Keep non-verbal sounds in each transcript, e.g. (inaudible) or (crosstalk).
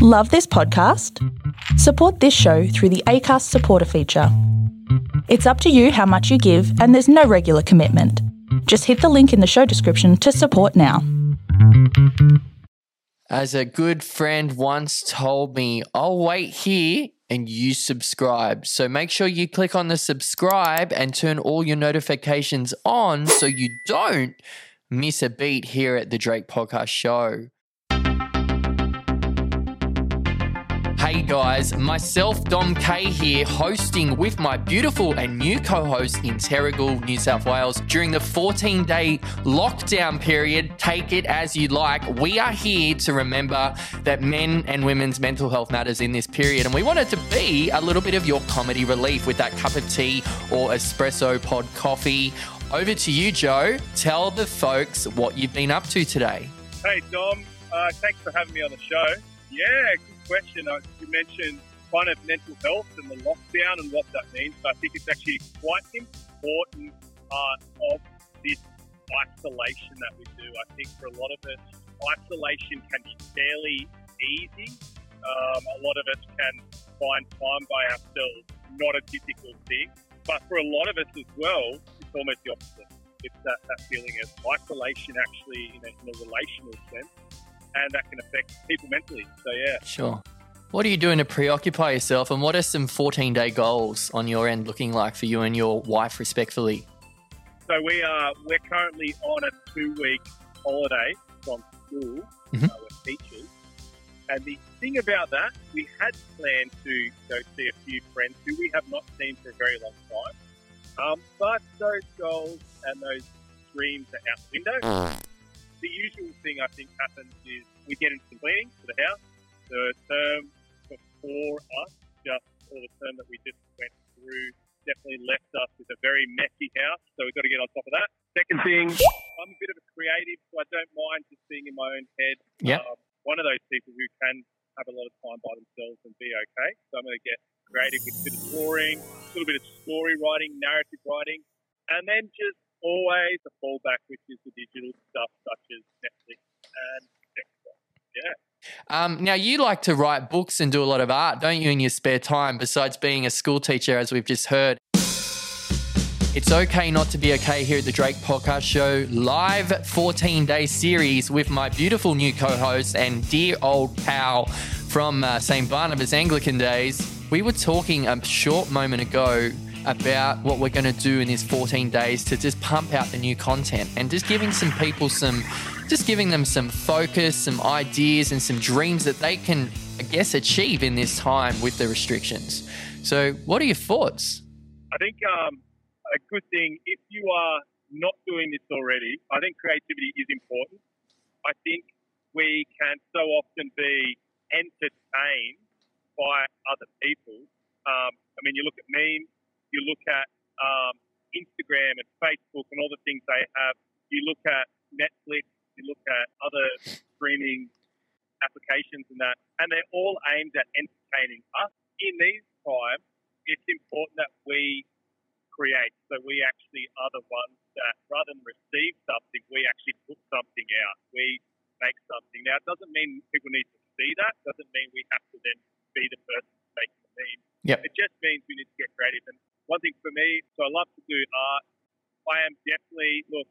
Love this podcast? Support this show through the ACAST supporter feature. It's up to you how much you give, and there's no regular commitment. Just hit the link in the show description to support now. As a good friend once told me, I'll wait here and you subscribe. So make sure you click on the subscribe and turn all your notifications on so you don't miss a beat here at the Drayk Podcast Show. Hey guys, myself Dom K here, hosting with my beautiful and new co host in Terrigal, New South Wales during the 14 day lockdown period. Take it as you like. We are here to remember that men and women's mental health matters in this period, and we wanted to be a little bit of your comedy relief with that cup of tea or espresso pod coffee. Over to you, Jo. Tell the folks what you've been up to today. Hey, Dom. Uh, thanks for having me on the show. Yeah, question. Uh, you mentioned kind of mental health and the lockdown and what that means. So I think it's actually quite important part of this isolation that we do. I think for a lot of us, isolation can be fairly easy. Um, a lot of us can find time by ourselves, not a difficult thing. But for a lot of us as well, it's almost the opposite. It's that, that feeling of isolation actually in a, in a relational sense and that can affect people mentally. So yeah. Sure. What are you doing to preoccupy yourself, and what are some 14 day goals on your end looking like for you and your wife, respectfully? So we are we're currently on a two week holiday from school. Mm-hmm. Uh, with teachers, and the thing about that, we had planned to go see a few friends who we have not seen for a very long time. Um, but those goals and those dreams are out the window the usual thing I think happens is we get into some cleaning for the house. The term before us, just or the term that we just went through, definitely left us with a very messy house. So we've got to get on top of that. Second thing, I'm a bit of a creative, so I don't mind just being in my own head. Yeah. Um, one of those people who can have a lot of time by themselves and be okay. So I'm going to get creative with a bit of drawing, a little bit of story writing, narrative writing, and then just always a fallback, which is the digital stuff such as Netflix and. Yeah. Um, now, you like to write books and do a lot of art, don't you, in your spare time, besides being a school teacher, as we've just heard? It's okay not to be okay here at the Drayk Podcast Show, live 14 day series with my beautiful new co host and dear old pal from uh, St. Barnabas Anglican days. We were talking a short moment ago about what we're going to do in these 14 days to just pump out the new content and just giving some people some, just giving them some focus, some ideas, and some dreams that they can, I guess, achieve in this time with the restrictions. So, what are your thoughts? I think um, a good thing, if you are not doing this already, I think creativity is important. I think we can so often be entertained by other people. Um, I mean, you look at memes, you look at um, Instagram and Facebook and all the things they have. You look at Netflix. You look at other streaming applications and that, and they're all aimed at entertaining us. In these times, it's important that we create. So we actually are the ones that, rather than receive something, we actually put something out. We make something. Now, it doesn't mean people need to see that. It doesn't mean we have to then be the person making the meme. Yep. It just means we need to get creative. And one thing for me, so I love to do art. I am definitely, look,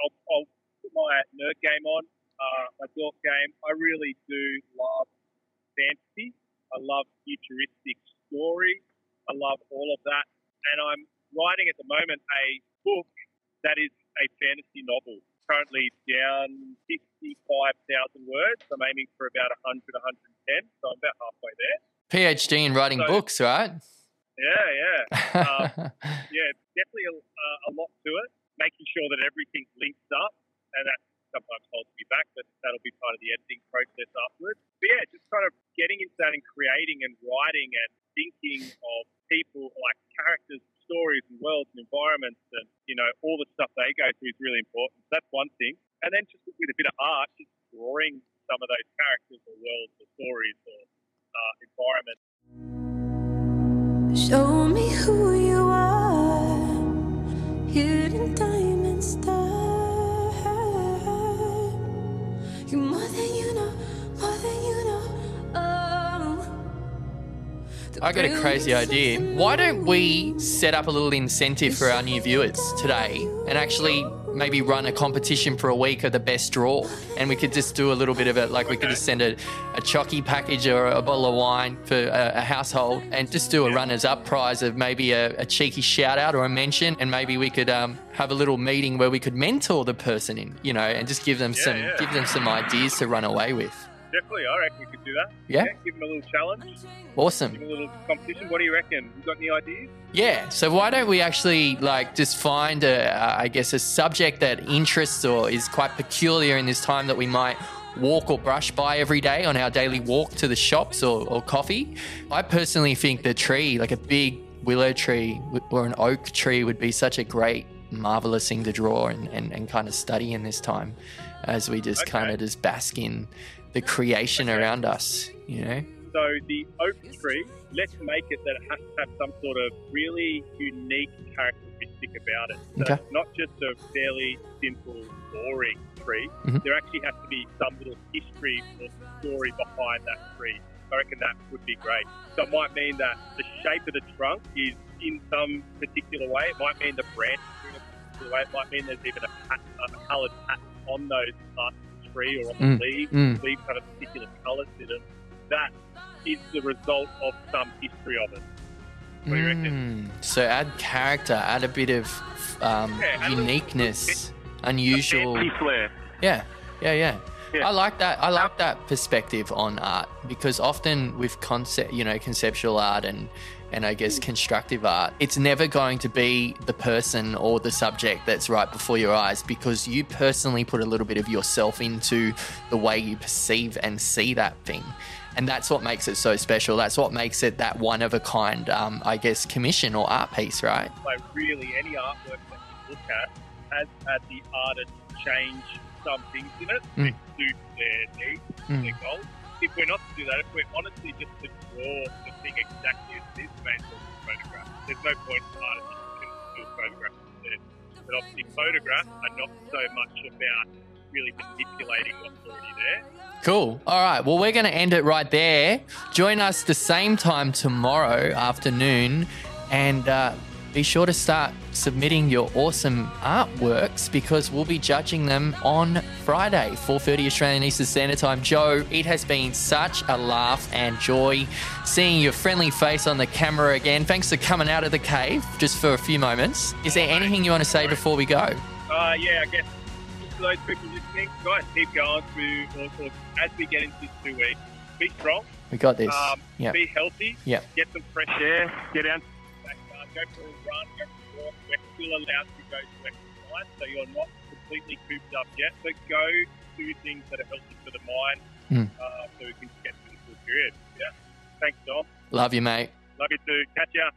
I'll, I'll put my nerd game on, uh, my dork game. I really do love fantasy. I love futuristic story. I love all of that. And I'm writing at the moment a book that is a fantasy novel. Currently down 55,000 words. I'm aiming for about 100, 110. So I'm about halfway there. PhD in writing so, books, right? Yeah, yeah. um, (laughs) yeah, definitely a, a, lot to it. Making sure that everything links up, and that sometimes holds me back, but that'll be part of the editing process afterwards. But yeah, just kind of getting into that and creating and writing and thinking of people like characters, stories, and worlds and environments, and you know all the stuff they go through is really important. So that's one thing. And then just with a bit of art, just drawing some of those characters or worlds or stories or uh, environments Show I got a crazy idea. Why don't we set up a little incentive for our new viewers today and actually maybe run a competition for a week of the best draw? And we could just do a little bit of it, like we could just send a, a chocky package or a bottle of wine for a, a household and just do a runners up prize of maybe a, a cheeky shout out or a mention. And maybe we could um, have a little meeting where we could mentor the person in, you know, and just give them Yeah, some yeah. give them some ideas to run away with. Definitely, I reckon we could do that. Yeah. Give them a little challenge, Awesome. give them a little competition. What do you reckon? You got any ideas? Yeah. So why don't we actually like just find a, uh, I guess, a subject that interests or is quite peculiar in this time that we might walk or brush by every day on our daily walk to the shops or, or coffee. I personally think the tree, like a big willow tree or an oak tree, would be such a great, marvelous thing to draw and, and, and kind of study in this time as we just Okay. kind of just bask in the creation around us, you know? So the oak tree, let's make it that it has to have some sort of really unique characteristic about it. So Okay. it's not just a fairly simple, boring tree. Mhm. There actually has to be some little history or story behind that tree. I reckon that would be great. So it might mean that the shape of the trunk is in some particular way. It might mean the branch is in a particular way. It might mean there's even a, pat, a coloured pattern on those parts of the tree or on the Mm, leaves. mm. Leaves have a particular colour to them. That is the result of some history of it. What do you reckon? Mm, So add character, add a bit of um, Yeah, add a little uniqueness, unusual. Fancy flair. Yeah, yeah, yeah. Yeah. I like that. I like that perspective on art because often with concept, you know, conceptual art and and I guess constructive art, it's never going to be the person or the subject that's right before your eyes because you personally put a little bit of yourself into the way you perceive and see that thing. And that's what makes it so special. That's what makes it that one of a kind, um, I guess, commission or art piece, right? Like really, any artwork that you look at has had the artist change some things in it Mm. to suit their needs, Mm. their goals. If we're not to do that, if we're honestly just to draw the thing exactly as it is, made as a photograph, there's no point in artists can do a photograph instead. But obviously, photographs are not so much about really manipulating what's already there. Cool. All right. Well, we're going to end it right there. Join us the same time tomorrow afternoon, and uh, be sure to start submitting your awesome artworks because we'll be judging them on Friday, 4:30 Australian Eastern Standard Time. Jo, it has been such a laugh and joy seeing your friendly face on the camera again. Thanks for coming out of the cave just for a few moments. Is there anything you want to say before we go? Uh, yeah, I guess for those people listening, guys, keep going through, or as we get into these two weeks, be strong, We got this. um, yeah. be healthy, Yeah. get some fresh air, get out to the backyard, go for a run, go for a walk. We're still allowed to go to exercise, so you're not completely cooped up yet, but go do things that are healthy for the mind Mm. uh, so we can get through this period. Yeah. Thanks, Dom. Love you, mate. Love you too. Catch ya.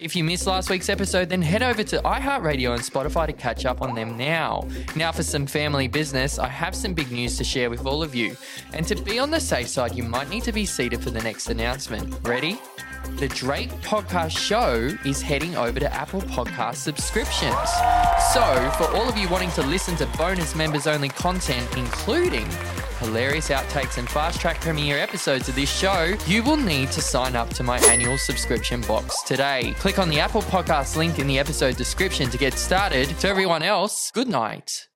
If you missed last week's episode, then head over to iHeartRadio and Spotify to catch up on them now. Now, for some family business, I have some big news to share with all of you. And to be on the safe side, you might need to be seated for the next announcement. Ready? The Drayk Podcast Show is heading over to Apple Podcast subscriptions. So, for all of you wanting to listen to bonus members only content, including hilarious outtakes and fast track premiere episodes of this show, you will need to sign up to my annual subscription box today. Click on the Apple Podcast link in the episode description to get started. To everyone else, good night.